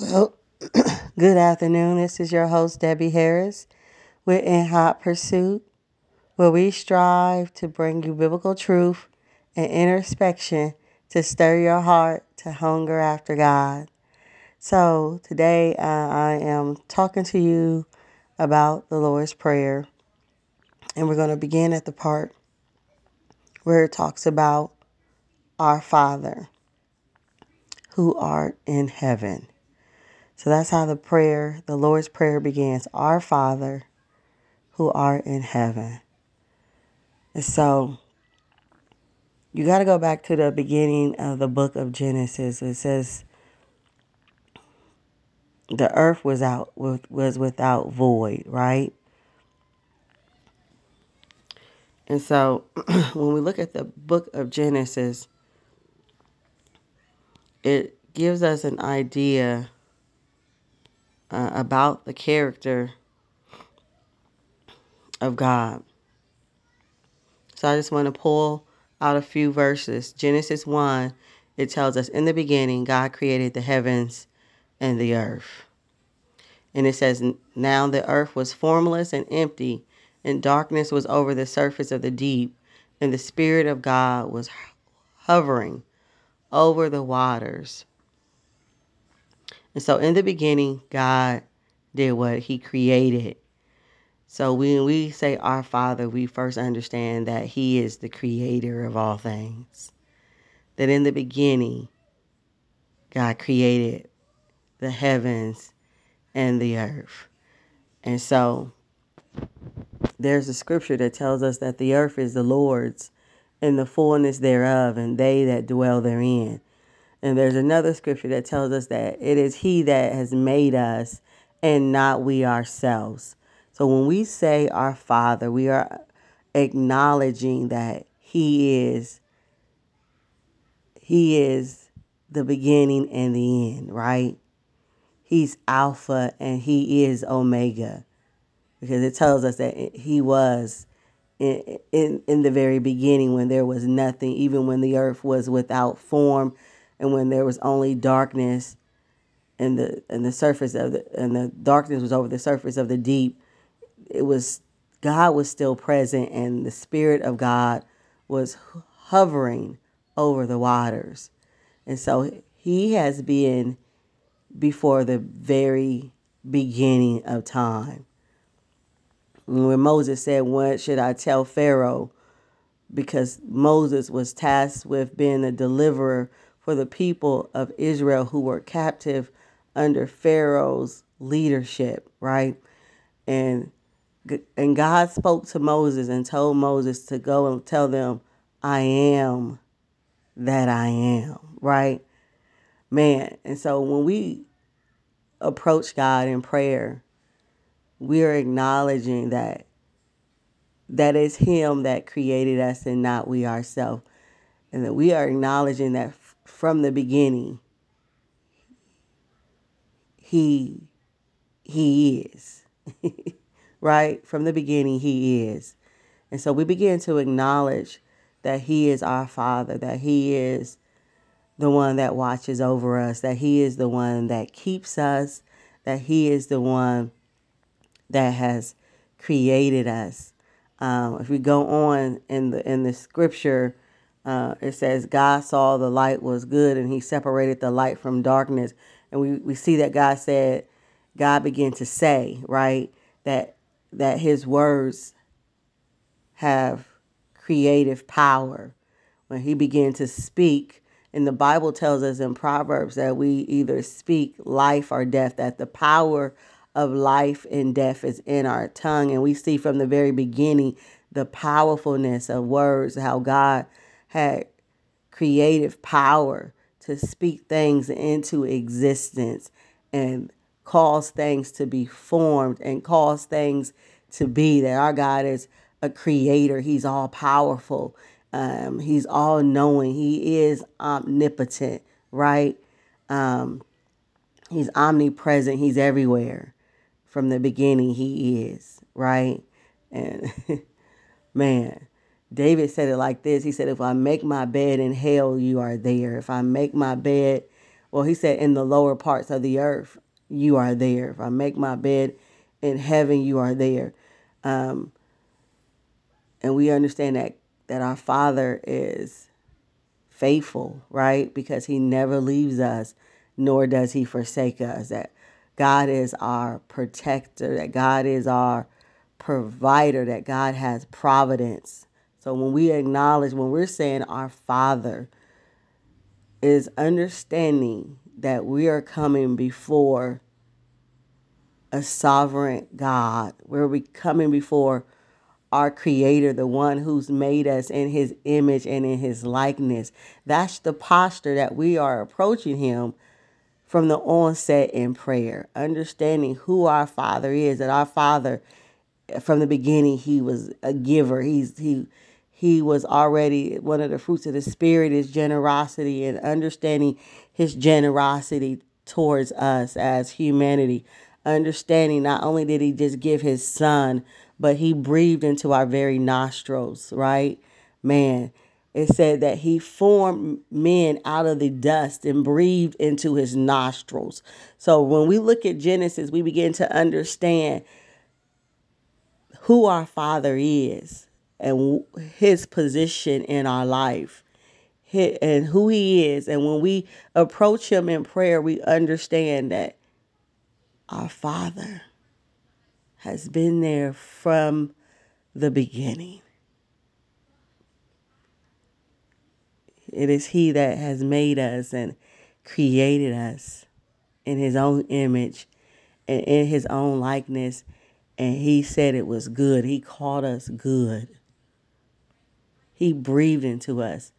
Well, good afternoon. This is your host, Debbie Harris. We're in Hot Pursuit, where we strive to bring you biblical truth and introspection to stir your heart to hunger after God. So, today uh, I am talking to you about the Lord's Prayer, and we're going to begin at the part where it talks about our Father who art in heaven. So that's how the prayer, the Lord's Prayer begins Our Father who art in heaven. And so you got to go back to the beginning of the book of Genesis. It says, the earth was out was without void, right? And so when we look at the book of Genesis, it gives us an idea uh, about the character of God. So I just want to pull out a few verses. Genesis 1, it tells us, In the beginning, God created the heavens and the earth. And it says, Now the earth was formless and empty, and darkness was over the surface of the deep, and the Spirit of God was hovering over the waters. And so in the beginning, God did what? He created so when we say our Father, we first understand that He is the creator of all things. That in the beginning, God created the heavens and the earth. And so there's a scripture that tells us that the earth is the Lord's and the fullness thereof, and they that dwell therein. And there's another scripture that tells us that it is He that has made us and not we ourselves. So when we say our Father, we are acknowledging that He is He is the beginning and the end, right? He's Alpha and He is Omega. Because it tells us that He was in, in, in the very beginning when there was nothing, even when the earth was without form and when there was only darkness and the and the surface of the and the darkness was over the surface of the deep it was God was still present and the Spirit of God was hovering over the waters. And so he has been before the very beginning of time. When Moses said, What should I tell Pharaoh? Because Moses was tasked with being a deliverer for the people of Israel who were captive under Pharaoh's leadership, right? And and God spoke to Moses and told Moses to go and tell them, I am that I am, right? Man, and so when we approach God in prayer, we are acknowledging that that is him that created us and not we ourselves. And that we are acknowledging that from the beginning he he is. right? From the beginning, He is. And so we begin to acknowledge that He is our Father, that He is the one that watches over us, that He is the one that keeps us, that He is the one that has created us. Um, if we go on in the in the scripture, uh, it says God saw the light was good, and He separated the light from darkness. And we, we see that God said, God began to say, right, that that his words have creative power. When he began to speak, and the Bible tells us in Proverbs that we either speak life or death, that the power of life and death is in our tongue. And we see from the very beginning the powerfulness of words, how God had creative power to speak things into existence and cause things to be formed and cause things to be. That our God is a creator, He's all powerful, um, He's all knowing, He is omnipotent, right? Um, he's omnipresent, He's everywhere. From the beginning, He is, right? And man, David said it like this He said, If I make my bed in hell, you are there. If I make my bed well, he said, in the lower parts of the earth, you are there. If I make my bed in heaven, you are there. Um, and we understand that that our Father is faithful, right? Because he never leaves us, nor does he forsake us. That God is our protector, that God is our provider, that God has providence. So when we acknowledge, when we're saying our Father, is understanding that we are coming before a sovereign God, where we coming before our creator, the one who's made us in his image and in his likeness. That's the posture that we are approaching him from the onset in prayer, understanding who our father is, that our father from the beginning he was a giver. He's he he was already one of the fruits of the spirit is generosity and understanding his generosity towards us as humanity. Understanding not only did he just give his son, but he breathed into our very nostrils, right? Man, it said that he formed men out of the dust and breathed into his nostrils. So when we look at Genesis, we begin to understand who our Father is and his position in our life and who he is. And when we approach him in prayer, we understand that our Father has been there from the beginning. It is he that has made us and created us in his own image and in his own likeness and he said it was good. He called us good. He breathed into us,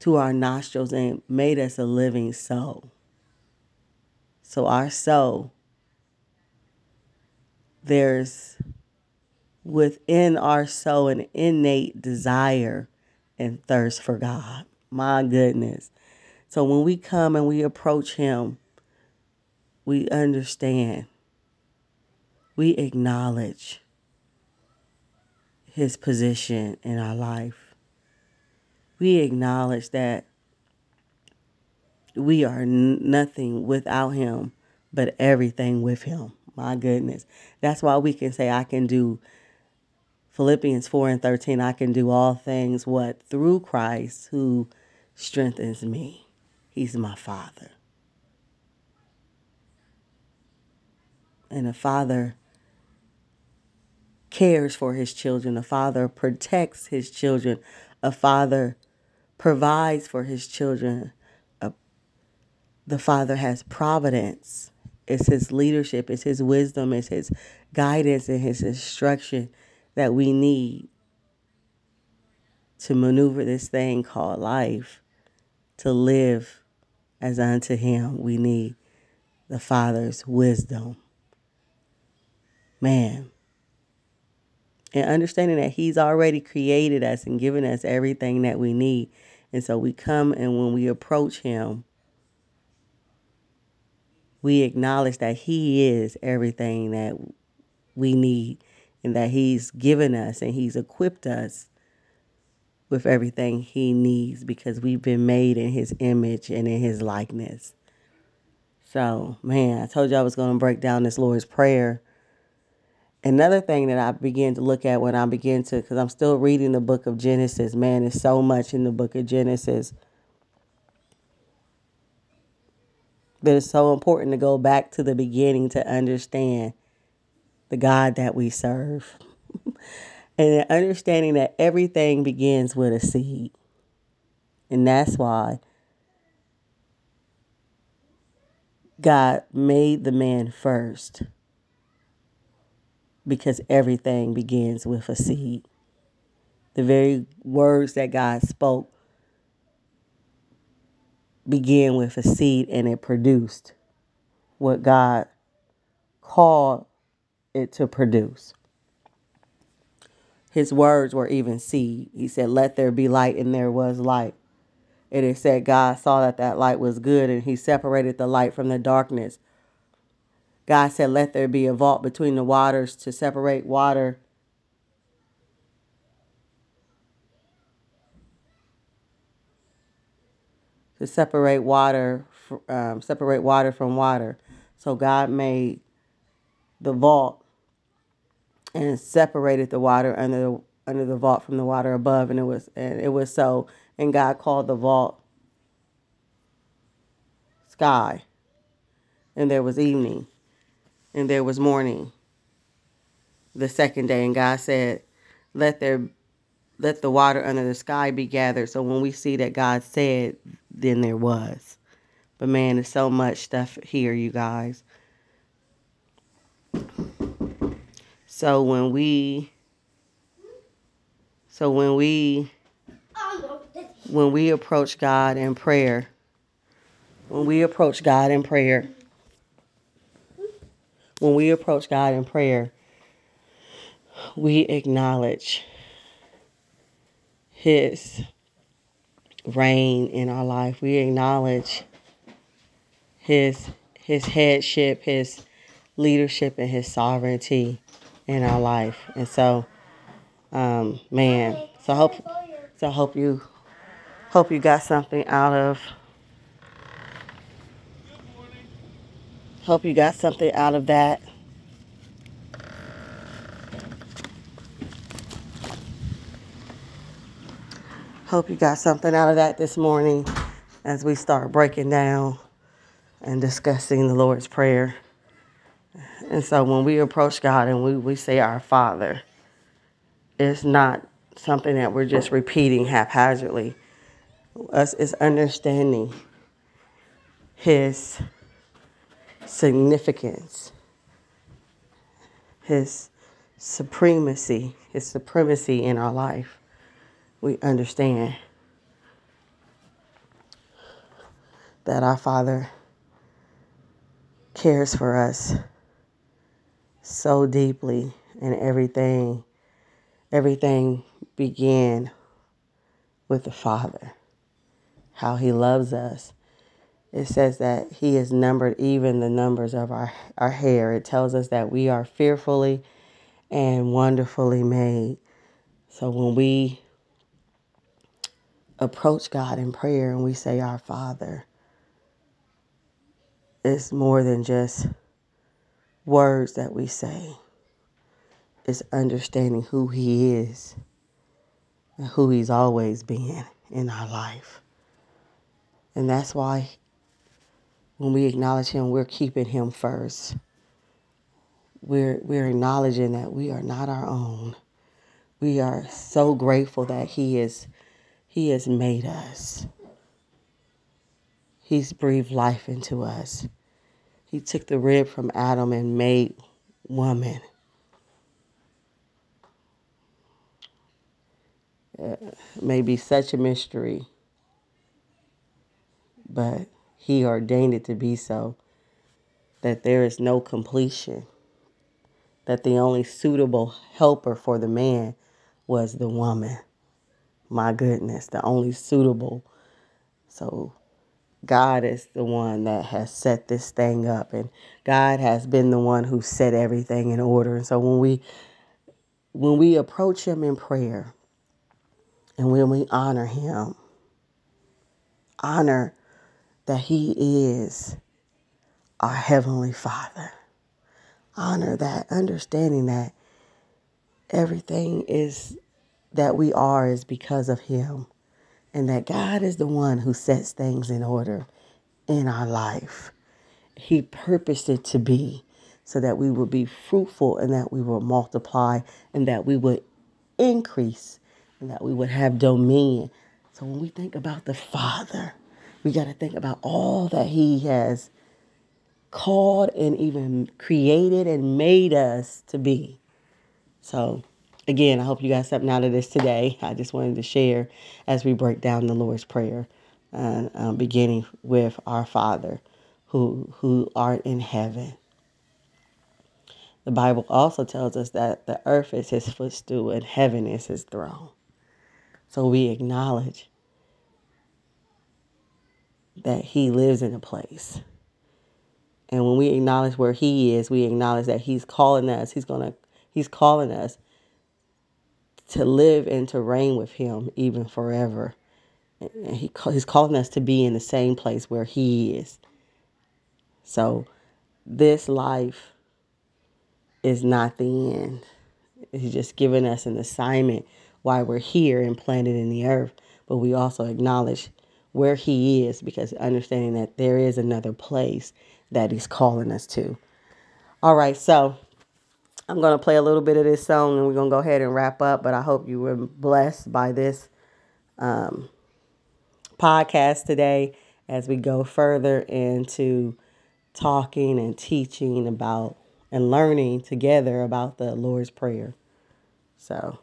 to our nostrils, and made us a living soul. So, our soul, there's within our soul an innate desire and thirst for God. My goodness. So, when we come and we approach Him, we understand we acknowledge his position in our life. We acknowledge that we are nothing without him, but everything with him. My goodness. That's why we can say, I can do Philippians 4 and 13. I can do all things, what? Through Christ who strengthens me. He's my Father. And a Father cares for his children. A father protects his children. A father provides for his children. A, the father has providence. It's his leadership, it's his wisdom, it's his guidance and his instruction that we need to maneuver this thing called life, to live as unto him. We need the Father's wisdom. Man, and understanding that he's already created us and given us everything that we need. And so we come and when we approach him, we acknowledge that he is everything that we need and that he's given us and he's equipped us with everything he needs because we've been made in his image and in his likeness. So, man, I told you I was going to break down this Lord's Prayer another thing that I began to look at when I began to, because I'm still reading the book of Genesis, man, there's so much in the book of Genesis. But it's so important to go back to the beginning to understand the God that we serve. and understanding that everything begins with a seed. And that's why God made the man first because everything begins with a seed. The very words that God spoke began with a seed and it produced what God called it to produce. His words were even seed. He said, Let there be light, and there was light. And it said, God saw that that light was good, and he separated the light from the darkness. God said, Let there be a vault between the waters to separate water. To separate water um, separate water from water. So God made the vault and separated the water under the under the vault from the water above, and it was and it was so. And God called the vault sky, and there was evening, and there was morning. The second day, and God said, "Let there let the water under the sky be gathered. So when we see that God said, then there was. But man, there's so much stuff here, you guys. So when we so when we when we approach God in prayer, when we approach God in prayer, when we approach God in prayer, we acknowledge his reign in our life. We acknowledge his his headship, his leadership, and his sovereignty in our life. And so, um, man, so hope so hope you hope you got something out of hope you got something out of that. Hope you got something out of that this morning as we start breaking down and discussing the Lord's Prayer. And so when we approach God and we, we say our Father, it's not something that we're just repeating haphazardly. Us is understanding his significance, his supremacy, his supremacy in our life. We understand that our Father cares for us so deeply and everything everything began with the Father. How he loves us. It says that he has numbered even the numbers of our, our hair. It tells us that we are fearfully and wonderfully made. So when we approach God in prayer and we say, Our Father, it's more than just words that we say, it's understanding who He is and who He's always been in our life. And that's why when we acknowledge Him, we're keeping Him first. We're, we're acknowledging that we are not our own. We are so grateful that He is He has made us. He's breathed life into us. He took the rib from Adam and made woman. Uh, may be such a mystery, but He ordained it to be so that there is no completion, that the only suitable helper for the man was the woman. My goodness, the only suitable. So God is the one that has set this thing up and God has been the one who set everything in order. And so when we when we approach him in prayer and when we honor him, honor that he is our heavenly Father. Honor that understanding that everything is that we are is because of him and that God is the one who sets things in order in our life. He purposed it to be so that we would be fruitful and that we will multiply and that we would increase and that we would have dominion. So when we think about the Father, we got to think about all that He has called and even created and made us to be. So, again, I hope you got something out of this today. I just wanted to share as we break down the Lord's Prayer, uh, uh, beginning with our Father who, who art in heaven. The Bible also tells us that the earth is his footstool and heaven is his throne. So we acknowledge that he lives in a place. And when we acknowledge where he is, we acknowledge that he's calling us. He's to he's calling us to live and to reign with him even forever And he, he's calling us to be in the same place where he is. So this life is not the end. He's just giving us an assignment why we're here and planted in the earth. But we also acknowledge where he is because understanding that there is another place that he's calling us to. All right, so I'm going to play a little bit of this song and we're going to go ahead and wrap up. But I hope you were blessed by this um, podcast today as we go further into talking and teaching about and learning together about the Lord's Prayer. So.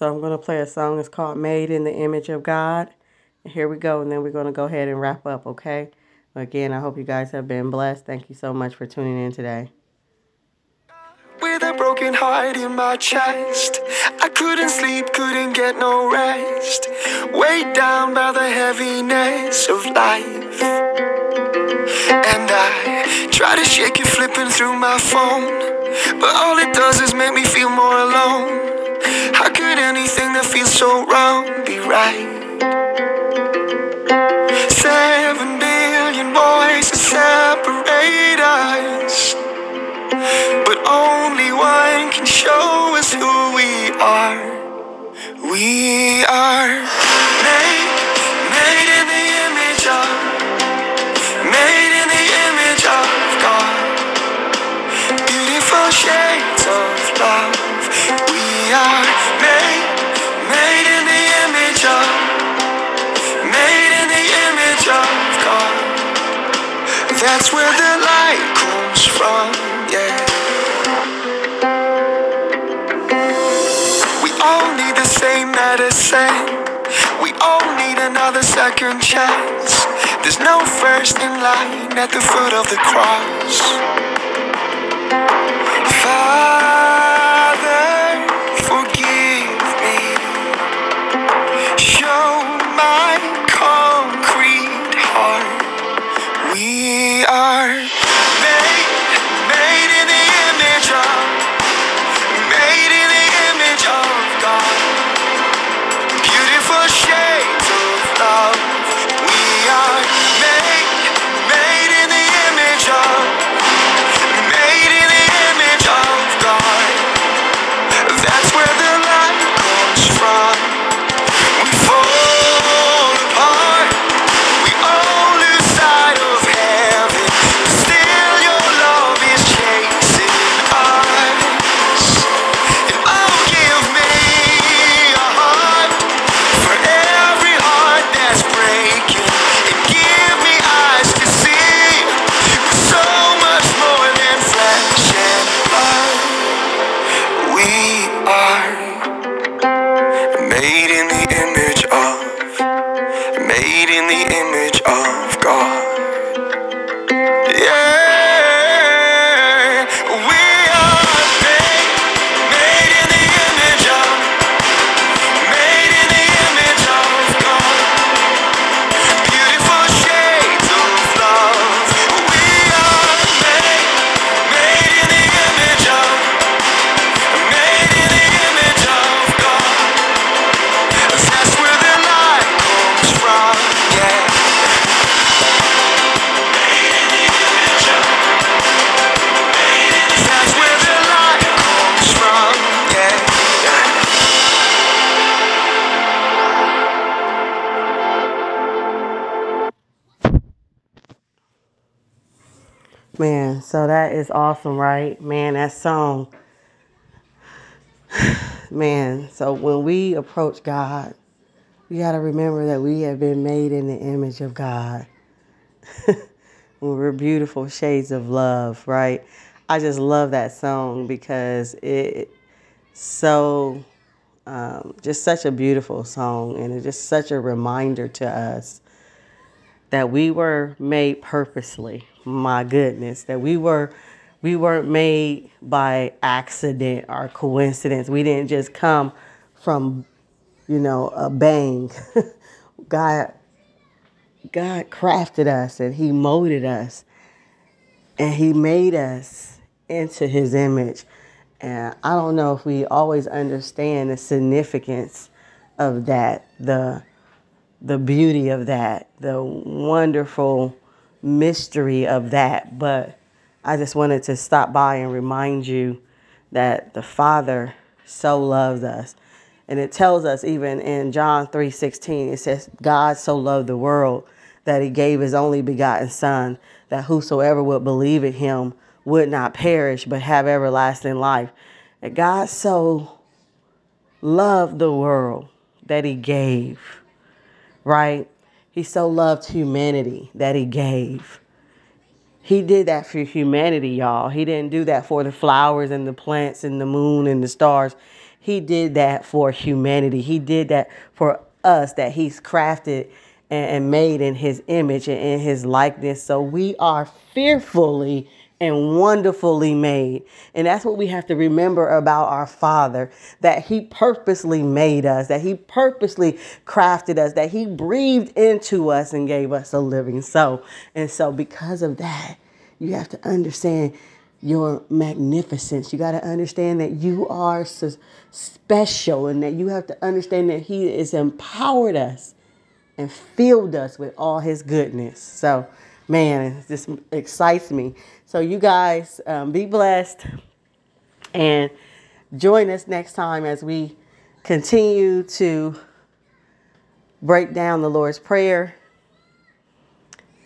So I'm going to play a song. It's called Made in the Image of God. Here we go. And then we're going to go ahead and wrap up, okay? Again, I hope you guys have been blessed. Thank you so much for tuning in today. With a broken heart in my chest, I couldn't sleep, couldn't get no rest. Weighed down by the heaviness of life. And I try to shake it, flipping through my phone. But all it does is make me feel more alone. Anything that feels so wrong be right? Seven billion voices separate us, but only one can show us who we are. We are made, made in the image of, made in the image of God. Beautiful shades of love. We are That's where the light comes from, yeah. We all need the same medicine. We all need another second chance. There's no first in line at the foot of the cross. Father, is awesome, right? Man, that song. Man, so when we approach God, we got to remember that we have been made in the image of God. We're beautiful shades of love, right? I just love that song because it so um, just such a beautiful song and it's just such a reminder to us that we were made purposely. My goodness, that we were we weren't made by accident or coincidence. We didn't just come from, you know, a bang. God God crafted us and he molded us and he made us into his image. And I don't know if we always understand the significance of that, the the beauty of that, the wonderful mystery of that. But I just wanted to stop by and remind you that the Father so loves us. And it tells us even in John 3:16, it says, God so loved the world that he gave his only begotten son, that whosoever would believe in him would not perish but have everlasting life. That God so loved the world that he gave right? He so loved humanity that he gave. He did that for humanity, y'all. He didn't do that for the flowers and the plants and the moon and the stars. He did that for humanity. He did that for us that he's crafted and made in his image and in his likeness. So we are fearfully and wonderfully made. And that's what we have to remember about our Father that He purposely made us, that He purposely crafted us, that He breathed into us and gave us a living soul. And so, because of that, you have to understand your magnificence. You got to understand that you are so special and that you have to understand that He has empowered us and filled us with all His goodness. So, man, this excites me. So, you guys um, be blessed and join us next time as we continue to break down the Lord's Prayer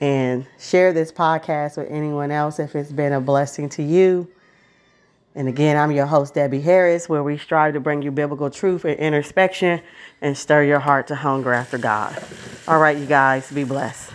and share this podcast with anyone else if it's been a blessing to you. And again, I'm your host, Debbie Harris, where we strive to bring you biblical truth and introspection and stir your heart to hunger after God. All right, you guys, be blessed.